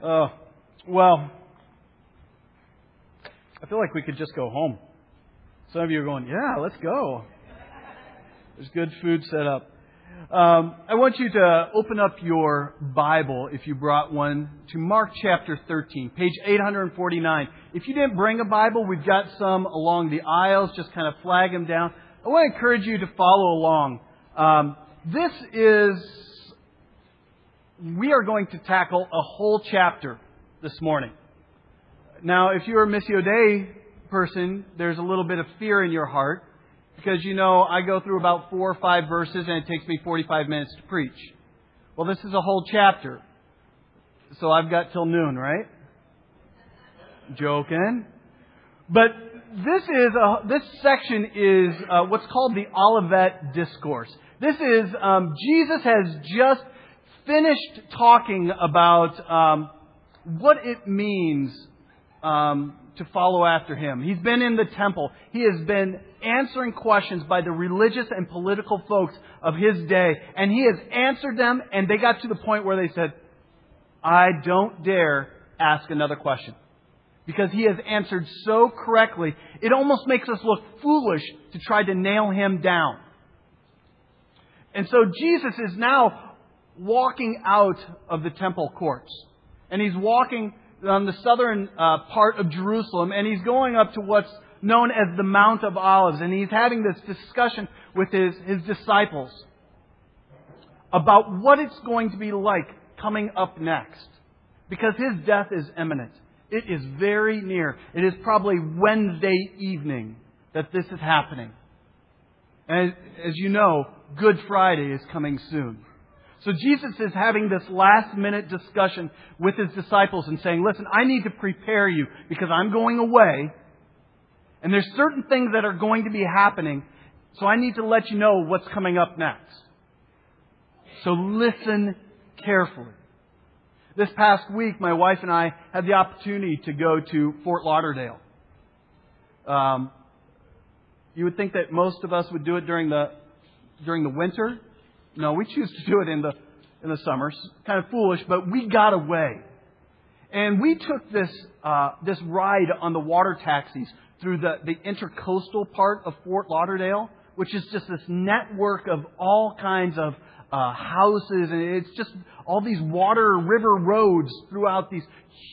Oh, well, I feel like we could just go home. Some of you are going, yeah, let's go. There's good food set up. Um, I want you to open up your Bible, if you brought one, to Mark chapter 13, page 849. If you didn't bring a Bible, we've got some along the aisles. Just kind of flag them down. I want to encourage you to follow along. Um, this is, we are going to tackle a whole chapter this morning. Now, if you're a Missio Dei person, there's a little bit of fear in your heart because you know I go through about four or five verses and it takes me 45 minutes to preach. Well, this is a whole chapter. So I've got till noon, right? Joking. But this is a, this section is uh, what's called the Olivet Discourse. This is um, Jesus has just finished talking about um, what it means um, to follow after him. He's been in the temple. He has been answering questions by the religious and political folks of his day. And he has answered them, and they got to the point where they said, I don't dare ask another question. Because he has answered so correctly, it almost makes us look foolish to try to nail him down. And so Jesus is now walking out of the temple courts. And he's walking on the southern uh, part of Jerusalem, and he's going up to what's known as the Mount of Olives, and he's having this discussion with his, his disciples about what it's going to be like coming up next. Because his death is imminent. It is very near. It is probably Wednesday evening that this is happening. And as you know, Good Friday is coming soon. So Jesus is having this last minute discussion with his disciples and saying, listen, I need to prepare you because I'm going away and there's certain things that are going to be happening. So I need to let you know what's coming up next. So listen carefully. This past week, my wife and I had the opportunity to go to Fort Lauderdale. Um, you would think that most of us would do it during the during the winter, no, we choose to do it in the in the summers. Kind of foolish, but we got away, and we took this uh, this ride on the water taxis through the the intercoastal part of Fort Lauderdale, which is just this network of all kinds of uh, houses, and it's just all these water river roads throughout these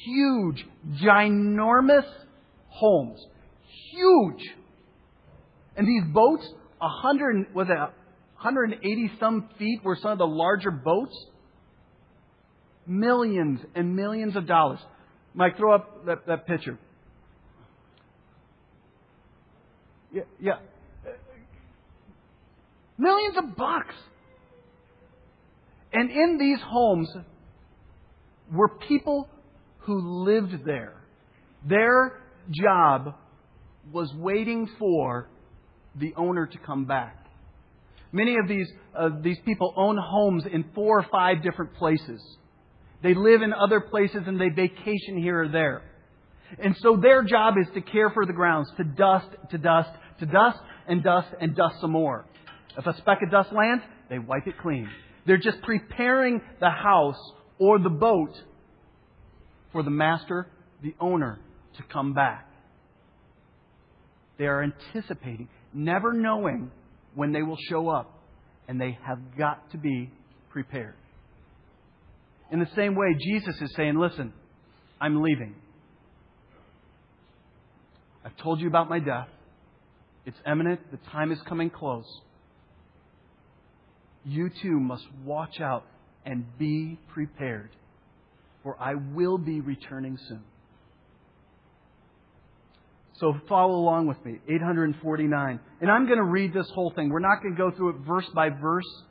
huge, ginormous homes, huge, and these boats, a hundred was it 180 some feet were some of the larger boats. Millions and millions of dollars. Mike, throw up that, that picture. Yeah, yeah. Millions of bucks. And in these homes were people who lived there. Their job was waiting for the owner to come back. Many of these, uh, these people own homes in four or five different places. They live in other places and they vacation here or there. And so their job is to care for the grounds, to dust, to dust, to dust, and dust, and dust some more. If a speck of dust lands, they wipe it clean. They're just preparing the house or the boat for the master, the owner, to come back. They are anticipating, never knowing when they will show up, and they have got to be prepared. In the same way, Jesus is saying, Listen, I'm leaving. I've told you about my death. It's imminent. The time is coming close. You too must watch out and be prepared, for I will be returning soon. So follow along with me. 849. And I'm going to read this whole thing. We're not going to go through it verse by verse.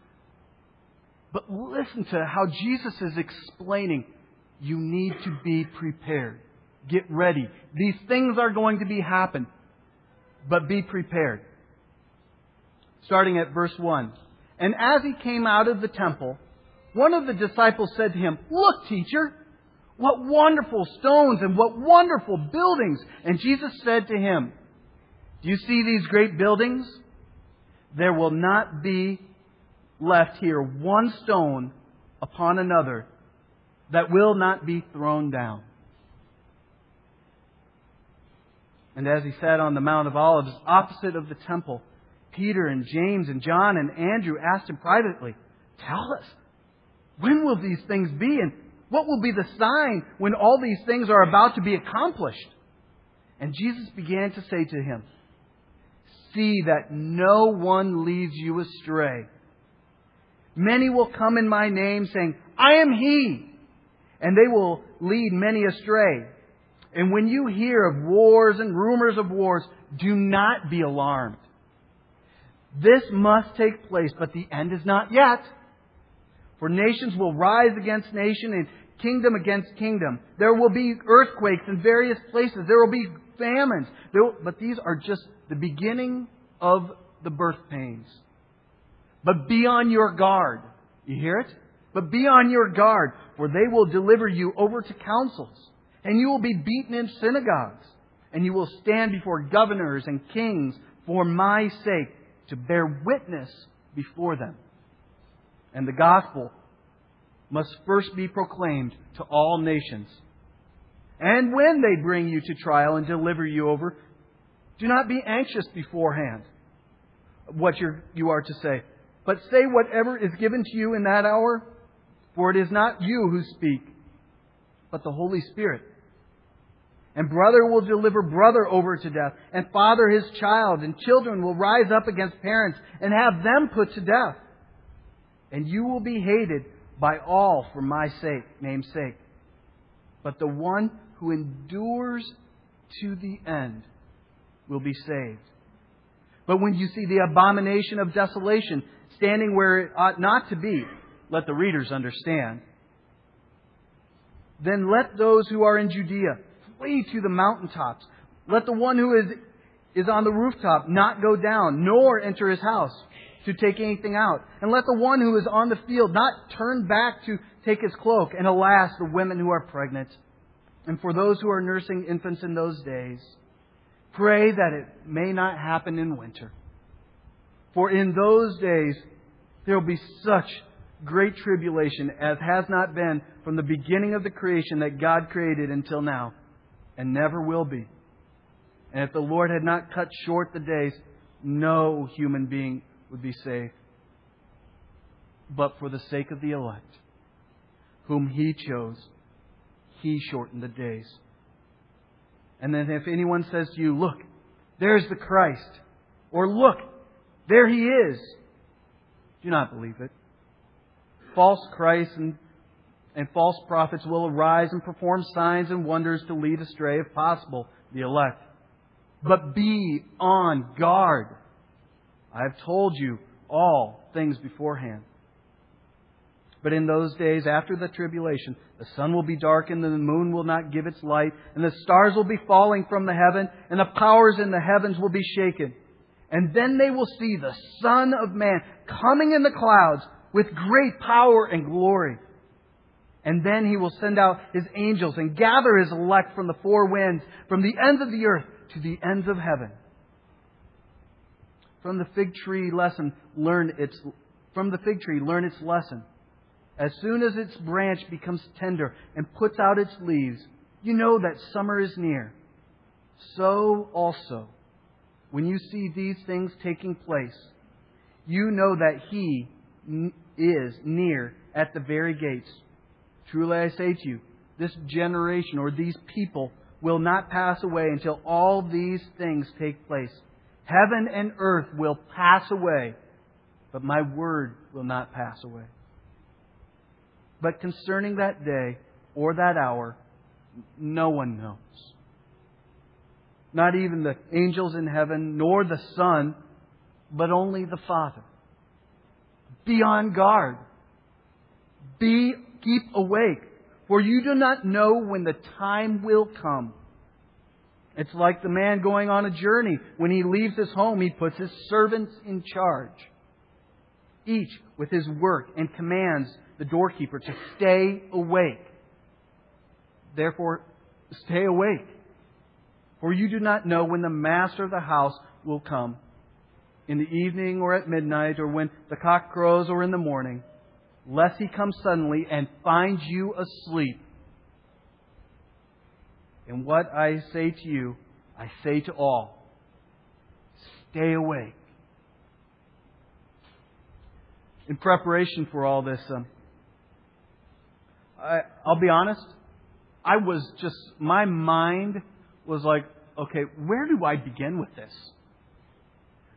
But listen to how Jesus is explaining you need to be prepared. Get ready. These things are going to be happen. But be prepared. Starting at verse 1. And as he came out of the temple, one of the disciples said to him, Look, teacher, what wonderful stones and what wonderful buildings. And Jesus said to him, Do you see these great buildings? There will not be left here one stone upon another that will not be thrown down. And as he sat on the Mount of Olives, opposite of the temple, Peter and James and John and Andrew asked him privately, Tell us, when will these things be? And what will be the sign when all these things are about to be accomplished? And Jesus began to say to him, See that no one leads you astray. Many will come in my name saying, I am he. And they will lead many astray. And when you hear of wars and rumors of wars, do not be alarmed. This must take place, but the end is not yet. For nations will rise against nation and kingdom against kingdom. There will be earthquakes in various places. There will be famines. Will, but these are just the beginning of the birth pains. But be on your guard. You hear it? But be on your guard, for they will deliver you over to councils, and you will be beaten in synagogues, and you will stand before governors and kings for my sake to bear witness before them. And the gospel must first be proclaimed to all nations. And when they bring you to trial and deliver you over, do not be anxious beforehand what you are to say, but say whatever is given to you in that hour, for it is not you who speak, but the Holy Spirit. And brother will deliver brother over to death, and father his child, and children will rise up against parents and have them put to death. And you will be hated by all for my sake, name's sake. But the one who endures to the end will be saved. But when you see the abomination of desolation standing where it ought not to be, let the readers understand. Then let those who are in Judea flee to the mountaintops. Let the one who is, is on the rooftop not go down, nor enter his house to take anything out. And let the one who is on the field not turn back to take his cloak. And alas, the women who are pregnant. And for those who are nursing infants in those days, pray that it may not happen in winter. For in those days there will be such great tribulation as has not been from the beginning of the creation that God created until now, and never will be. And if the Lord had not cut short the days, no human being would be saved. But for the sake of the elect, whom He chose, He shortened the days. And then if anyone says to you, Look, there's the Christ, or Look, there He is, do not believe it. False Christs and, and false prophets will arise and perform signs and wonders to lead astray, if possible, the elect. But be on guard. I have told you all things beforehand. But in those days after the tribulation, the sun will be darkened, and the moon will not give its light, and the stars will be falling from the heaven, and the powers in the heavens will be shaken. And then they will see the Son of Man coming in the clouds with great power and glory. And then he will send out his angels and gather his elect from the four winds, from the ends of the earth to the ends of heaven. From the fig tree lesson, learn its, from the fig tree, learn its lesson. As soon as its branch becomes tender and puts out its leaves, you know that summer is near. So also, when you see these things taking place, you know that He is near at the very gates. Truly I say to you, this generation or these people will not pass away until all these things take place. Heaven and earth will pass away, but my word will not pass away. But concerning that day or that hour, no one knows not even the angels in heaven, nor the Son, but only the Father. Be on guard. Be, keep awake, for you do not know when the time will come. It's like the man going on a journey. When he leaves his home, he puts his servants in charge, each with his work, and commands the doorkeeper to stay awake. Therefore, stay awake for you do not know when the master of the house will come, in the evening or at midnight, or when the cock crows or in the morning. lest he come suddenly and find you asleep. And what I say to you, I say to all stay awake. In preparation for all this, um, I, I'll be honest, I was just, my mind was like, okay, where do I begin with this?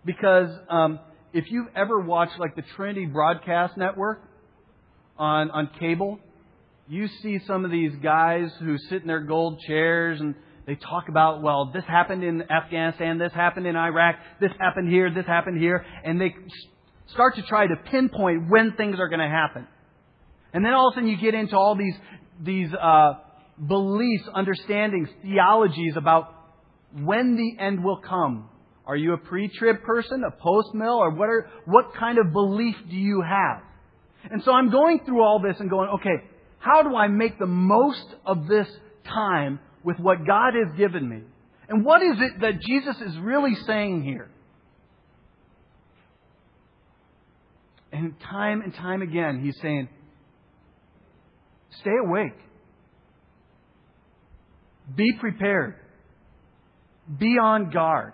Because um, if you've ever watched like the Trinity Broadcast Network on, on cable, you see some of these guys who sit in their gold chairs and they talk about, well, this happened in Afghanistan, this happened in Iraq, this happened here, this happened here, and they start to try to pinpoint when things are going to happen. And then all of a sudden you get into all these, these uh, beliefs, understandings, theologies about when the end will come. Are you a pre-trib person, a post-mill, or what, are, what kind of belief do you have? And so I'm going through all this and going, okay, how do I make the most of this time with what God has given me? And what is it that Jesus is really saying here? And time and time again, he's saying, stay awake. Be prepared. Be on guard.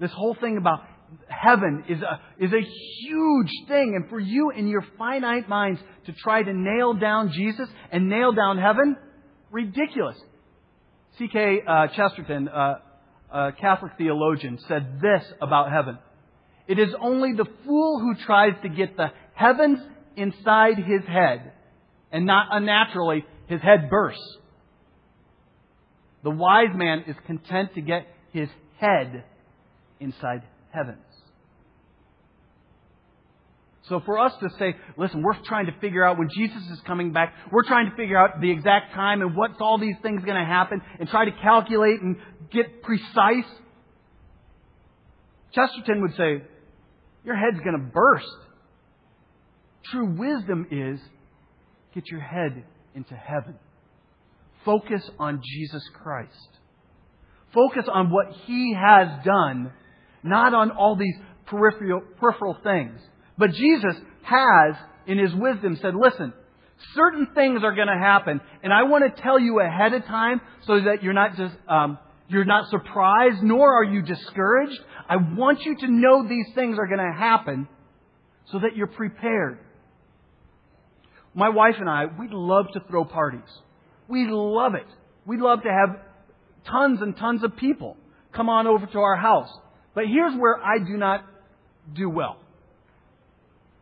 This whole thing about heaven is a, is a huge thing. And for you in your finite minds to try to nail down Jesus and nail down heaven, ridiculous. G.K. Uh, Chesterton, uh, a Catholic theologian, said this about heaven. It is only the fool who tries to get the heavens inside his head, and not unnaturally, his head bursts. The wise man is content to get his head inside heavens. So for us to say, listen, we're trying to figure out when Jesus is coming back, we're trying to figure out the exact time and what's all these things going to happen and try to calculate and get precise. Chesterton would say, your head's going to burst. True wisdom is get your head into heaven. Focus on Jesus Christ. Focus on what He has done, not on all these peripheral, peripheral things. But Jesus has, in His wisdom, said, listen, certain things are going to happen, and I want to tell you ahead of time so that you're not just, um, you're not surprised, nor are you discouraged. I want you to know these things are going to happen so that you're prepared. My wife and I, we love to throw parties. We love it. We love to have tons and tons of people come on over to our house. But here's where I do not do well.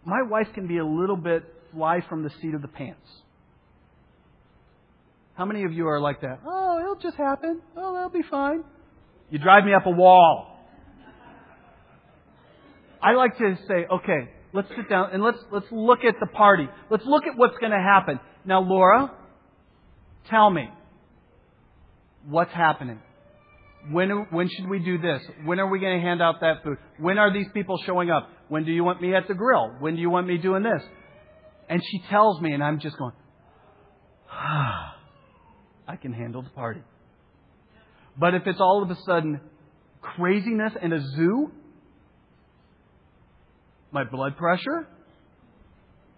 My wife can be a little bit fly from the seat of the pants. How many of you are like that? Oh, it'll just happen. Oh, that'll be fine. You drive me up a wall. I like to say, okay, let's sit down and let's let's look at the party. Let's look at what's going to happen. Now, Laura, tell me what's happening. When when should we do this? When are we going to hand out that food? When are these people showing up? When do you want me at the grill? When do you want me doing this? And she tells me, and I'm just going, ah. I can handle the party. But if it's all of a sudden craziness and a zoo, my blood pressure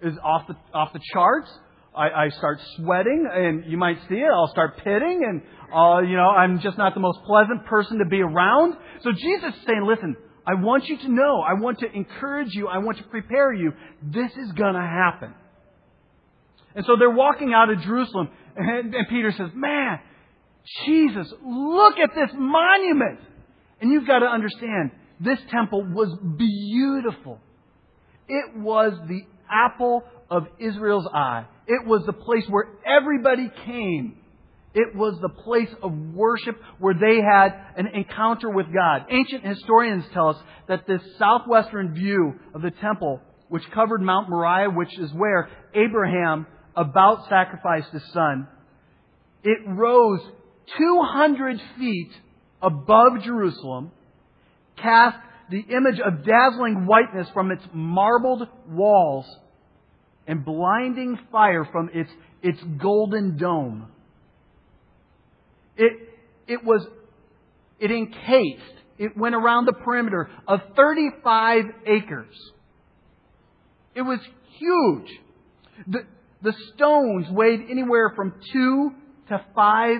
is off the, off the charts. I, I start sweating, and you might see it. I'll start pitting, and uh, you know I'm just not the most pleasant person to be around. So Jesus is saying, "Listen, I want you to know. I want to encourage you. I want to prepare you. This is going to happen." And so they're walking out of Jerusalem, and, and Peter says, Man, Jesus, look at this monument. And you've got to understand, this temple was beautiful. It was the apple of Israel's eye. It was the place where everybody came. It was the place of worship where they had an encounter with God. Ancient historians tell us that this southwestern view of the temple, which covered Mount Moriah, which is where Abraham about sacrificed his son, it rose 200 feet above Jerusalem, cast the image of dazzling whiteness from its marbled walls, and blinding fire from its, its golden dome. It, it was, it encased, it went around the perimeter of 35 acres. It was huge. The, the stones weighed anywhere from two to five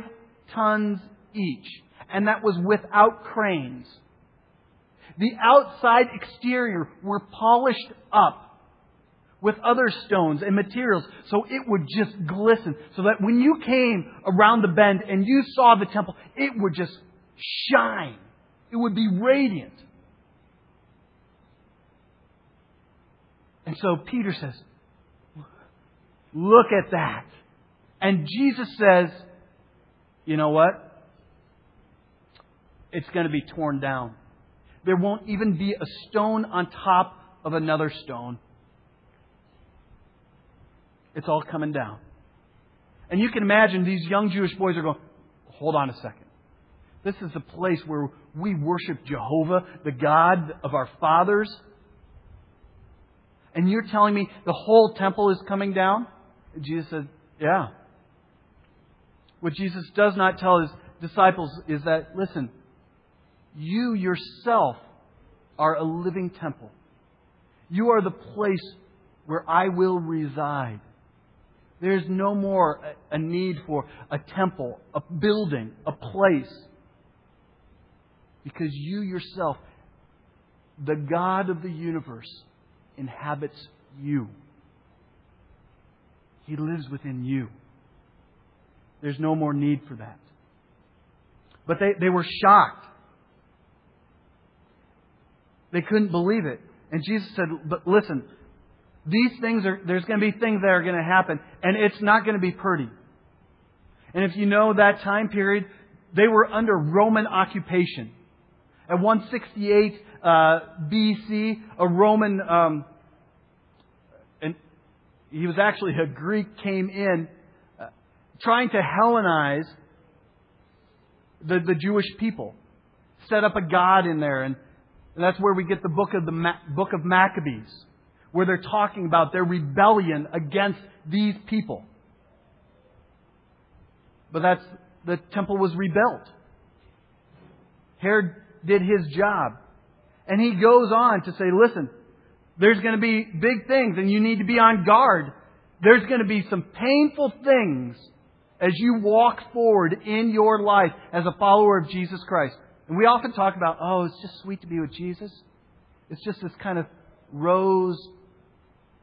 tons each, and that was without cranes. The outside exterior were polished up with other stones and materials so it would just glisten. So that when you came around the bend and you saw the temple, it would just shine. It would be radiant. And so Peter says, Look at that. And Jesus says, You know what? It's going to be torn down. There won't even be a stone on top of another stone. It's all coming down. And you can imagine these young Jewish boys are going, hold on a second. This is the place where we worship Jehovah, the God of our fathers. And you're telling me the whole temple is coming down? Jesus said, Yeah. What Jesus does not tell his disciples is that, listen, you yourself are a living temple. You are the place where I will reside. There's no more a need for a temple, a building, a place. Because you yourself, the God of the universe, inhabits you. He lives within you. There's no more need for that. But they, they were shocked. They couldn't believe it. And Jesus said, But listen, these things are, there's going to be things that are going to happen, and it's not going to be pretty. And if you know that time period, they were under Roman occupation. At 168 uh, BC, a Roman, um, and he was actually a Greek, came in uh, trying to Hellenize the, the Jewish people. Set up a god in there, and, and that's where we get the book of the Ma- book of Maccabees where they're talking about their rebellion against these people. But that's, the temple was rebuilt. Herod did his job. And he goes on to say, listen, there's going to be big things and you need to be on guard. There's going to be some painful things as you walk forward in your life as a follower of Jesus Christ. And we often talk about, oh, it's just sweet to be with Jesus. It's just this kind of rose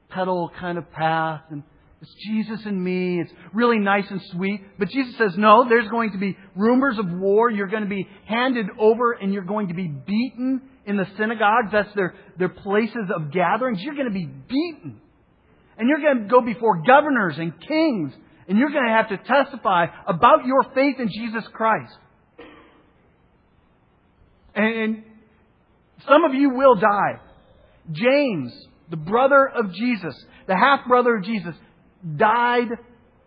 petal kind of path and it's Jesus and me. It's really nice and sweet. But Jesus says, no, there's going to be rumors of war. You're going to be handed over and you're going to be beaten in the synagogues. That's their, their places of gatherings. You're going to be beaten. And you're going to go before governors and kings. And you're going to have to testify about your faith in Jesus Christ. And, some of you will die. James the brother of Jesus, the half brother of Jesus, died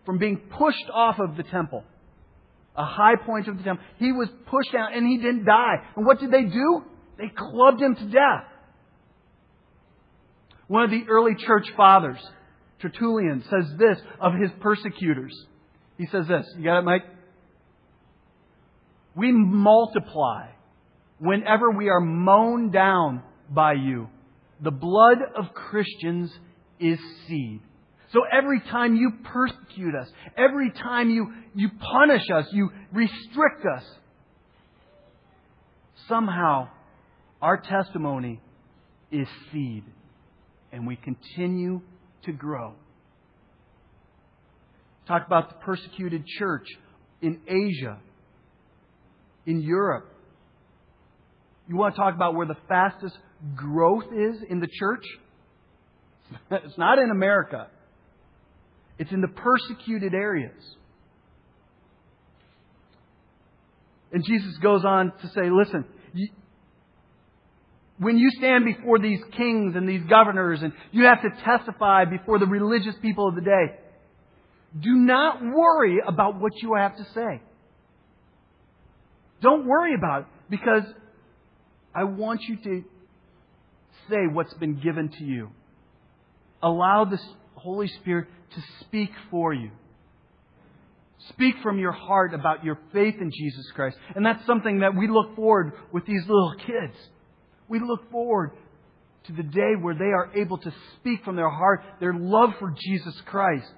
from being pushed off of the temple. A high point of the temple. He was pushed down and he didn't die. And what did they do? They clubbed him to death. One of the early church fathers, Tertullian, says this of his persecutors. He says this. You got it, Mike? We multiply whenever we are mown down by you the blood of Christians is seed. So every time you persecute us, every time you, you punish us, you restrict us, somehow our testimony is seed. And we continue to grow. Talk about the persecuted church in Asia, in Europe. You want to talk about where the fastest growth is in the church? It's not in America. It's in the persecuted areas. And Jesus goes on to say, listen, you, when you stand before these kings and these governors and you have to testify before the religious people of the day, do not worry about what you have to say. Don't worry about it because I want you to say what's been given to you. Allow the Holy Spirit to speak for you. Speak from your heart about your faith in Jesus Christ. And that's something that we look forward with these little kids. We look forward to the day where they are able to speak from their heart their love for Jesus Christ.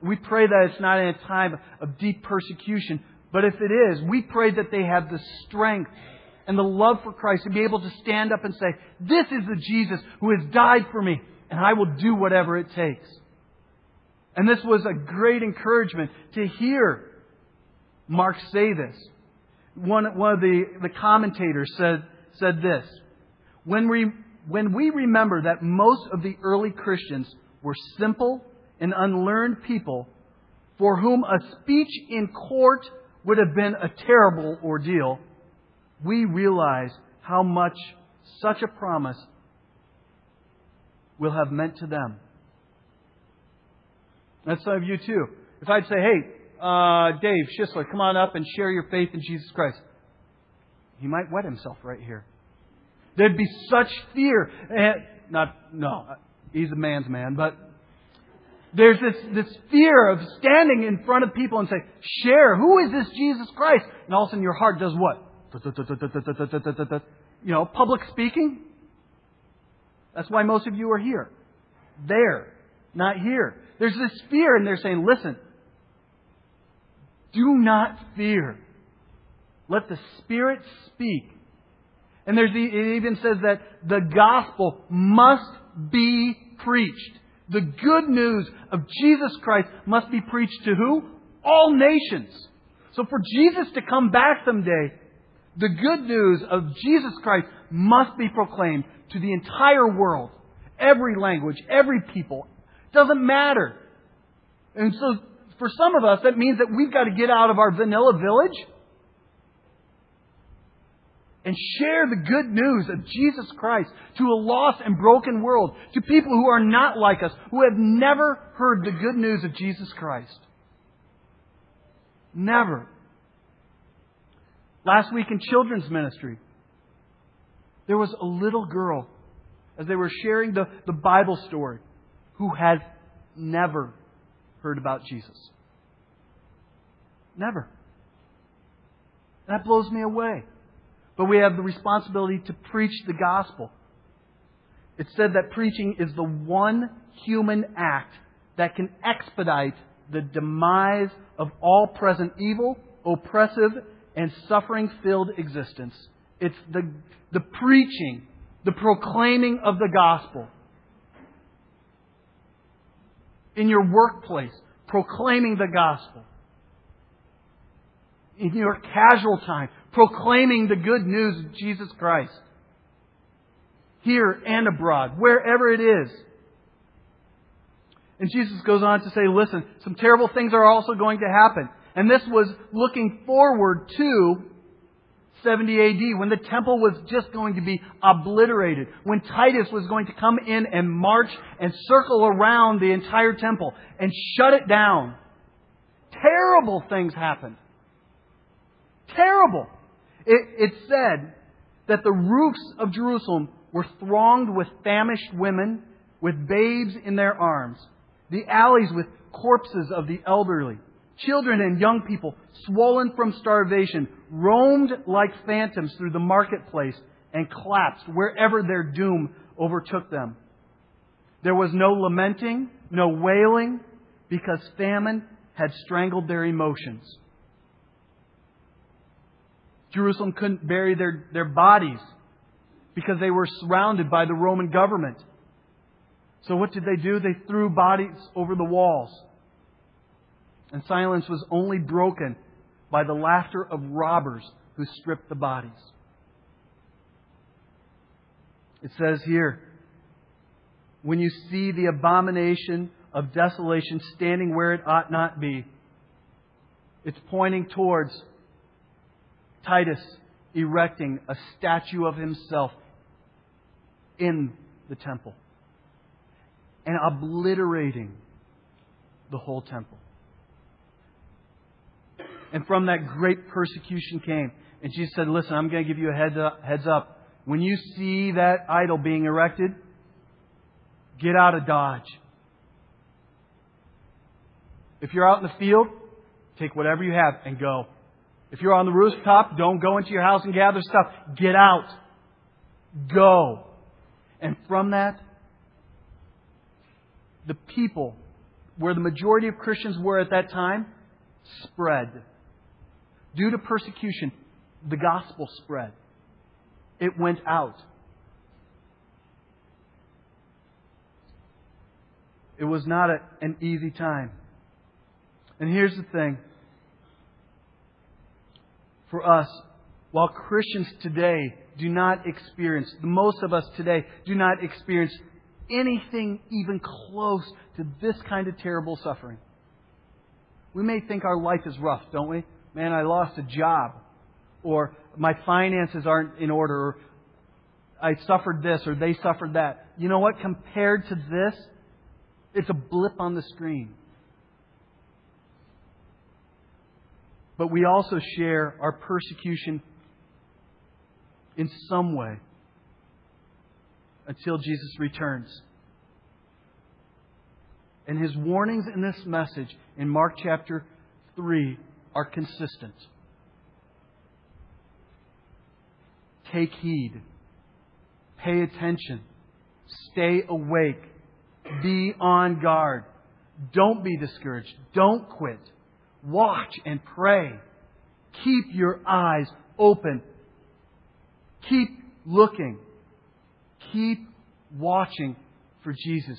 We pray that it's not in a time of deep persecution, but if it is, we pray that they have the strength and the love for Christ to be able to stand up and say, This is the Jesus who has died for me, and I will do whatever it takes. And this was a great encouragement to hear Mark say this. One, one of the, the commentators said, said this when we, when we remember that most of the early Christians were simple and unlearned people for whom a speech in court would have been a terrible ordeal, we realize how much such a promise will have meant to them. That's some of you too. If I'd say, hey, uh, Dave Schisler, come on up and share your faith in Jesus Christ, he might wet himself right here. There'd be such fear. And not, no, he's a man's man, but there's this, this fear of standing in front of people and say, share, who is this Jesus Christ? And all of a sudden your heart does what? You know, public speaking. That's why most of you are here. There, not here. There's this fear, and they're saying, listen, do not fear. Let the Spirit speak. And there's the, it even says that the gospel must be preached. The good news of Jesus Christ must be preached to who? All nations. So for Jesus to come back someday, the good news of Jesus Christ must be proclaimed to the entire world. Every language, every people. Doesn't matter. And so for some of us, that means that we've got to get out of our vanilla village and share the good news of Jesus Christ to a lost and broken world, to people who are not like us, who have never heard the good news of Jesus Christ. Never. Last week in children's ministry, there was a little girl, as they were sharing the, the Bible story, who had never heard about Jesus. Never. That blows me away. But we have the responsibility to preach the gospel. It's said that preaching is the one human act that can expedite the demise of all present evil, oppressive, and suffering filled existence. It's the, the preaching, the proclaiming of the gospel. In your workplace, proclaiming the gospel. In your casual time, proclaiming the good news of Jesus Christ. Here and abroad, wherever it is. And Jesus goes on to say, listen, some terrible things are also going to happen. And this was looking forward to 70 AD when the temple was just going to be obliterated, when Titus was going to come in and march and circle around the entire temple and shut it down. Terrible things happened. Terrible. It, it said that the roofs of Jerusalem were thronged with famished women, with babes in their arms, the alleys with corpses of the elderly, children and young people, swollen from starvation, roamed like phantoms through the marketplace and collapsed wherever their doom overtook them. There was no lamenting, no wailing, because famine had strangled their emotions. Jerusalem couldn't bury their, their bodies because they were surrounded by the Roman government. So what did they do? They threw bodies over the walls. And silence was only broken by the laughter of robbers who stripped the bodies. It says here, when you see the abomination of desolation standing where it ought not be, it's pointing towards Titus erecting a statue of himself in the temple and obliterating the whole temple. And from that great persecution came. And Jesus said, Listen, I'm going to give you a heads up, heads up. When you see that idol being erected, get out of Dodge. If you're out in the field, take whatever you have and go. If you're on the rooftop, don't go into your house and gather stuff. Get out. Go. And from that, the people, where the majority of Christians were at that time, spread. Due to persecution, the gospel spread. It went out. It was not a, an easy time. And here's the thing for us, while Christians today do not experience, most of us today do not experience anything even close to this kind of terrible suffering. We may think our life is rough, don't we? Man, I lost a job. Or my finances aren't in order. Or I suffered this or they suffered that. You know what? Compared to this, it's a blip on the screen. But we also share our persecution in some way until Jesus returns. And his warnings in this message in Mark chapter 3 are consistent. Take heed. Pay attention. Stay awake. Be on guard. Don't be discouraged. Don't quit. Watch and pray. Keep your eyes open. Keep looking. Keep watching for Jesus.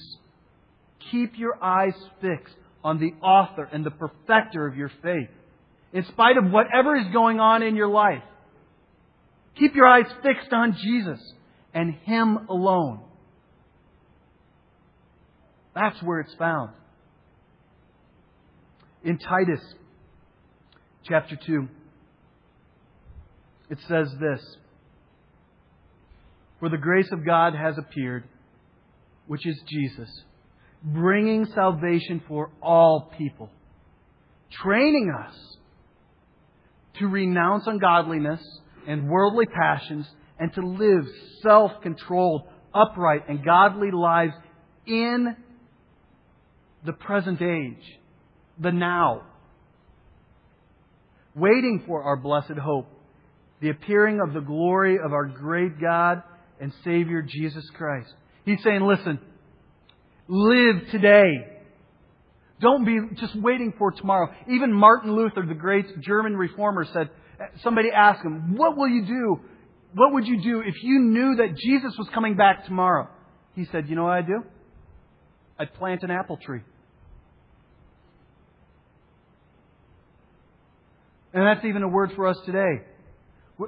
Keep your eyes fixed on the author and the perfecter of your faith. In spite of whatever is going on in your life, keep your eyes fixed on Jesus and Him alone. That's where it's found. In Titus chapter 2, it says this For the grace of God has appeared, which is Jesus, bringing salvation for all people, training us to renounce ungodliness and worldly passions and to live self controlled, upright, and godly lives in the present age, the now, waiting for our blessed hope, the appearing of the glory of our great God and Savior Jesus Christ. He's saying, listen, live today. Don't be just waiting for tomorrow. Even Martin Luther, the great German reformer, said, somebody asked him, what will you do? What would you do if you knew that Jesus was coming back tomorrow? He said, you know what I'd do? I'd plant an apple tree. And that's even a word for us today.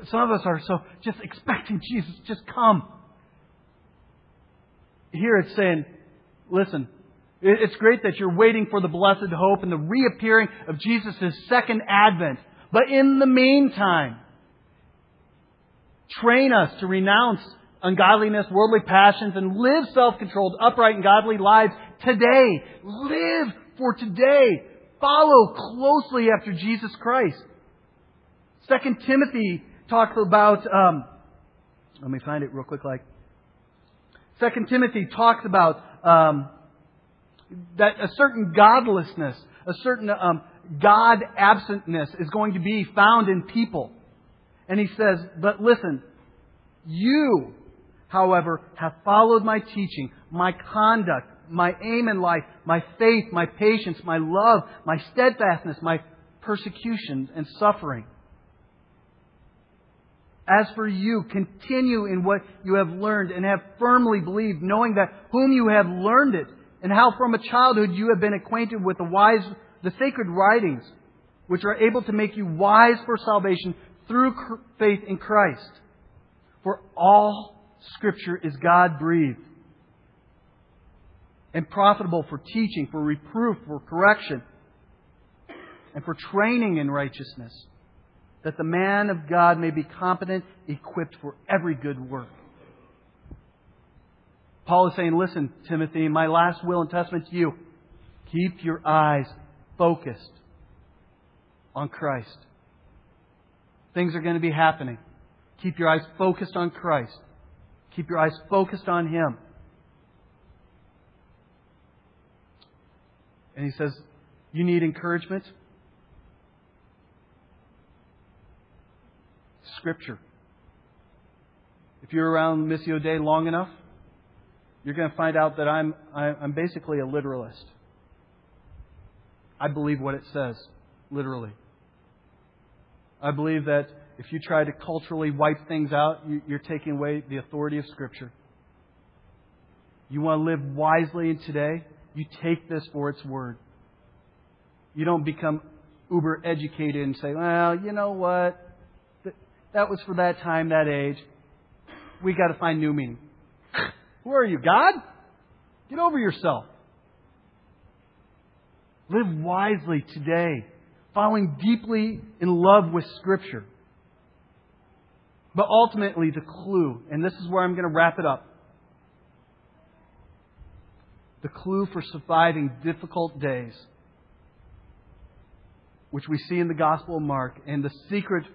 Some of us are so just expecting Jesus, just come. Here it's saying, listen, it's great that you're waiting for the blessed hope and the reappearing of Jesus' second advent. But in the meantime, train us to renounce ungodliness, worldly passions, and live self-controlled, upright, and godly lives today. Live for today. Follow closely after Jesus Christ. Second Timothy talks about, um, let me find it real quick like, Second Timothy talks about um, that a certain godlessness, a certain um, God absentness is going to be found in people. And he says, but listen, you, however, have followed my teaching, my conduct, my aim in life, my faith, my patience, my love, my steadfastness, my persecutions and suffering. As for you, continue in what you have learned and have firmly believed, knowing that whom you have learned it, and how from a childhood you have been acquainted with the wise, the sacred writings, which are able to make you wise for salvation through faith in Christ. For all Scripture is God breathed and profitable for teaching, for reproof, for correction, and for training in righteousness that the man of God may be competent, equipped for every good work. Paul is saying, listen, Timothy, my last will and testament to you, keep your eyes focused on Christ. Things are going to be happening. Keep your eyes focused on Christ. Keep your eyes focused on Him. And he says, You need encouragement? Scripture. If you're around Missio Dei long enough, you're going to find out that I'm, I'm basically a literalist. I believe what it says, literally. I believe that if you try to culturally wipe things out, you're taking away the authority of Scripture. You want to live wisely in today, you take this for its word. You don't become uber educated and say, well, you know what? That was for that time, that age. We got to find new meaning. Who are you, God? Get over yourself. Live wisely today, falling deeply in love with Scripture. But ultimately, the clue, and this is where I'm going to wrap it up the clue for surviving difficult days, which we see in the Gospel of Mark, and the secret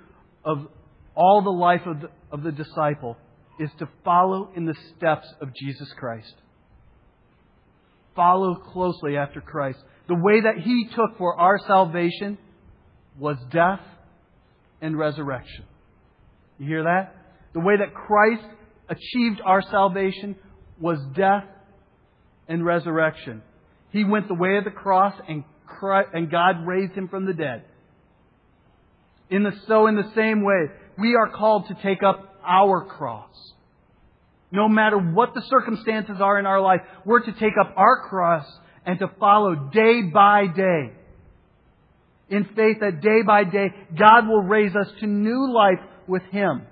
of all the life of the, of the disciple is to follow in the steps of Jesus Christ. Follow closely after Christ. The way that He took for our salvation was death and resurrection. You hear that? The way that Christ achieved our salvation was death and resurrection. He went the way of the cross and, Christ, and God raised him from the dead. In the, so in the same way, we are called to take up our cross. No matter what the circumstances are in our life, we're to take up our cross and to follow day by day. In faith that day by day, God will raise us to new life with Him.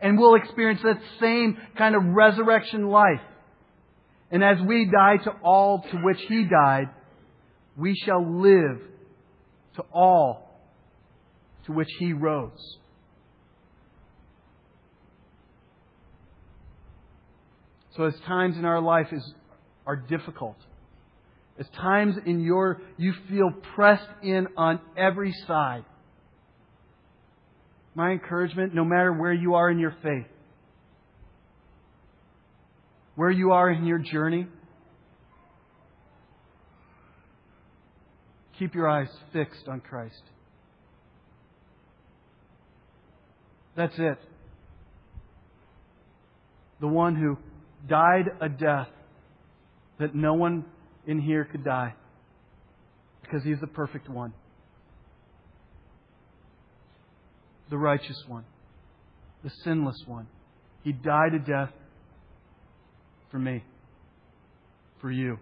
And we'll experience that same kind of resurrection life. And as we die to all to which He died, we shall live to all to which He rose. So as times in our life is, are difficult, as times in your you feel pressed in on every side, my encouragement, no matter where you are in your faith, where you are in your journey, keep your eyes fixed on Christ. That's it. The one who died a death that no one in here could die because he's the perfect one, the righteous one, the sinless one. He died a death for me, for you.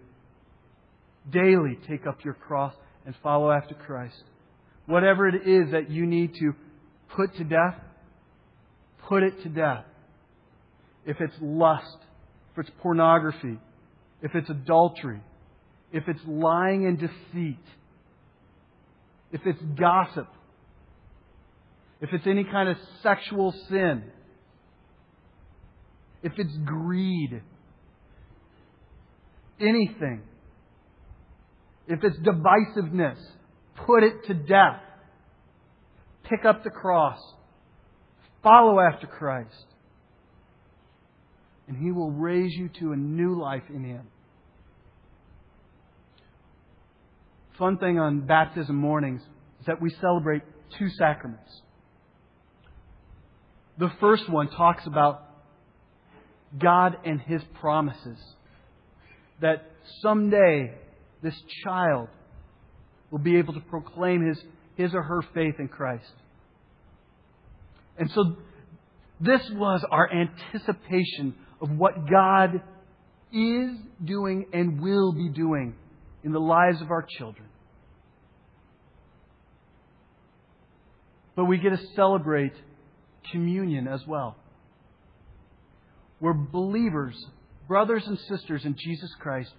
Daily take up your cross and follow after Christ. Whatever it is that you need to put to death, put it to death. If it's lust, if it's pornography, if it's adultery, if it's lying and deceit, if it's gossip, if it's any kind of sexual sin, if it's greed, anything, if it's divisiveness, put it to death. Pick up the cross. Follow after Christ and He will raise you to a new life in Him. Fun thing on baptism mornings is that we celebrate two sacraments. The first one talks about God and His promises. That someday this child will be able to proclaim his, his or her faith in Christ. And so this was our anticipation of what God is doing and will be doing in the lives of our children. But we get to celebrate communion as well. Where believers, brothers and sisters in Jesus Christ,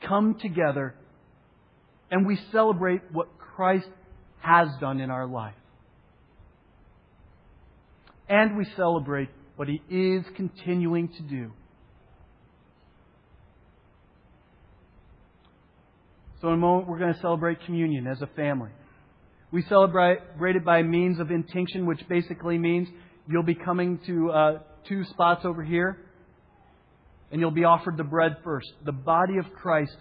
come together and we celebrate what Christ has done in our life. And we celebrate what He is continuing to do. So, in a moment, we're going to celebrate communion as a family. We celebrate it by means of intinction, which basically means you'll be coming to uh, two spots over here, and you'll be offered the bread first. The body of Christ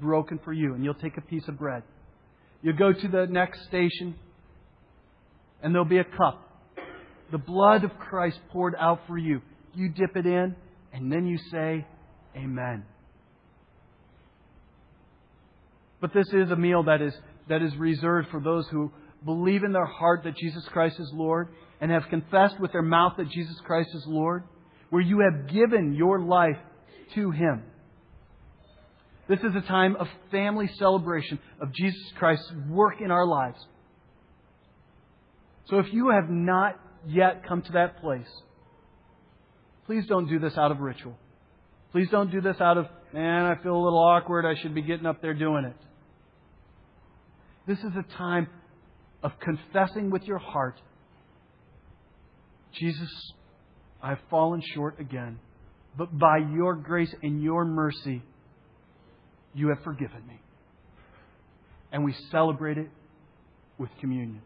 broken for you, and you'll take a piece of bread. You'll go to the next station, and there'll be a cup the blood of Christ poured out for you. You dip it in And then you say, Amen. But this is a meal that is, that is reserved for those who believe in their heart that Jesus Christ is Lord and have confessed with their mouth that Jesus Christ is Lord, where you have given your life to Him. This is a time of family celebration of Jesus Christ's work in our lives. So if you have not yet come to that place, please don't do this out of ritual. Please don't do this out of, man, I feel a little awkward. I should be getting up there doing it. This is a time of confessing with your heart Jesus, I've fallen short again, but by your grace and your mercy, you have forgiven me. And we celebrate it with communion.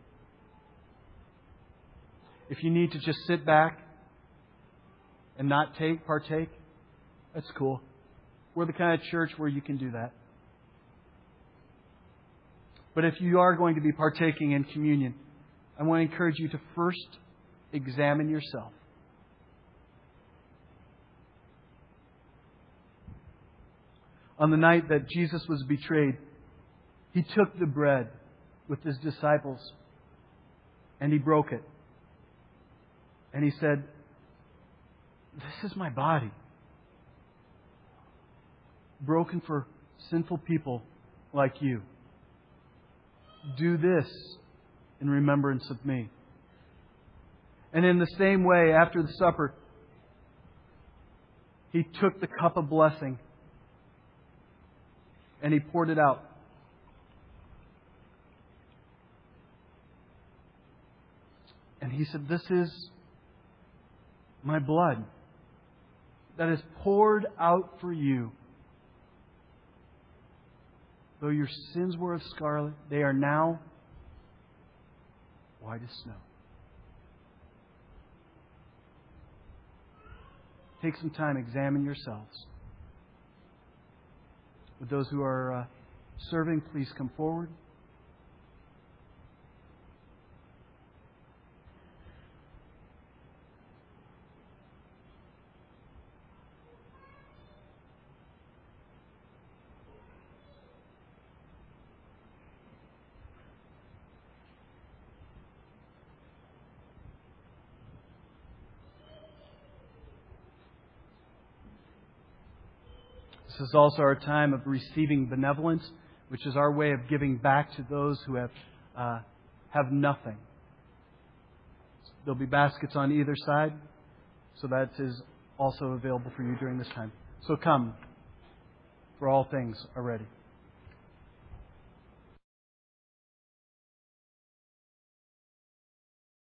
If you need to just sit back and not take partake, that's cool. We're the kind of church where you can do that. But if you are going to be partaking in communion, I want to encourage you to first examine yourself. On the night that Jesus was betrayed, he took the bread with his disciples and he broke it. And he said, This is my body, broken for sinful people like you. Do this in remembrance of me. And in the same way, after the supper, he took the cup of blessing and he poured it out. And he said, This is my blood that is poured out for you. Though your sins were of scarlet, they are now white as snow. Take some time, examine yourselves. With those who are uh, serving, please come forward. This is also our time of receiving benevolence, which is our way of giving back to those who have, uh, have nothing. There'll be baskets on either side, so that is also available for you during this time. So come, for all things are ready.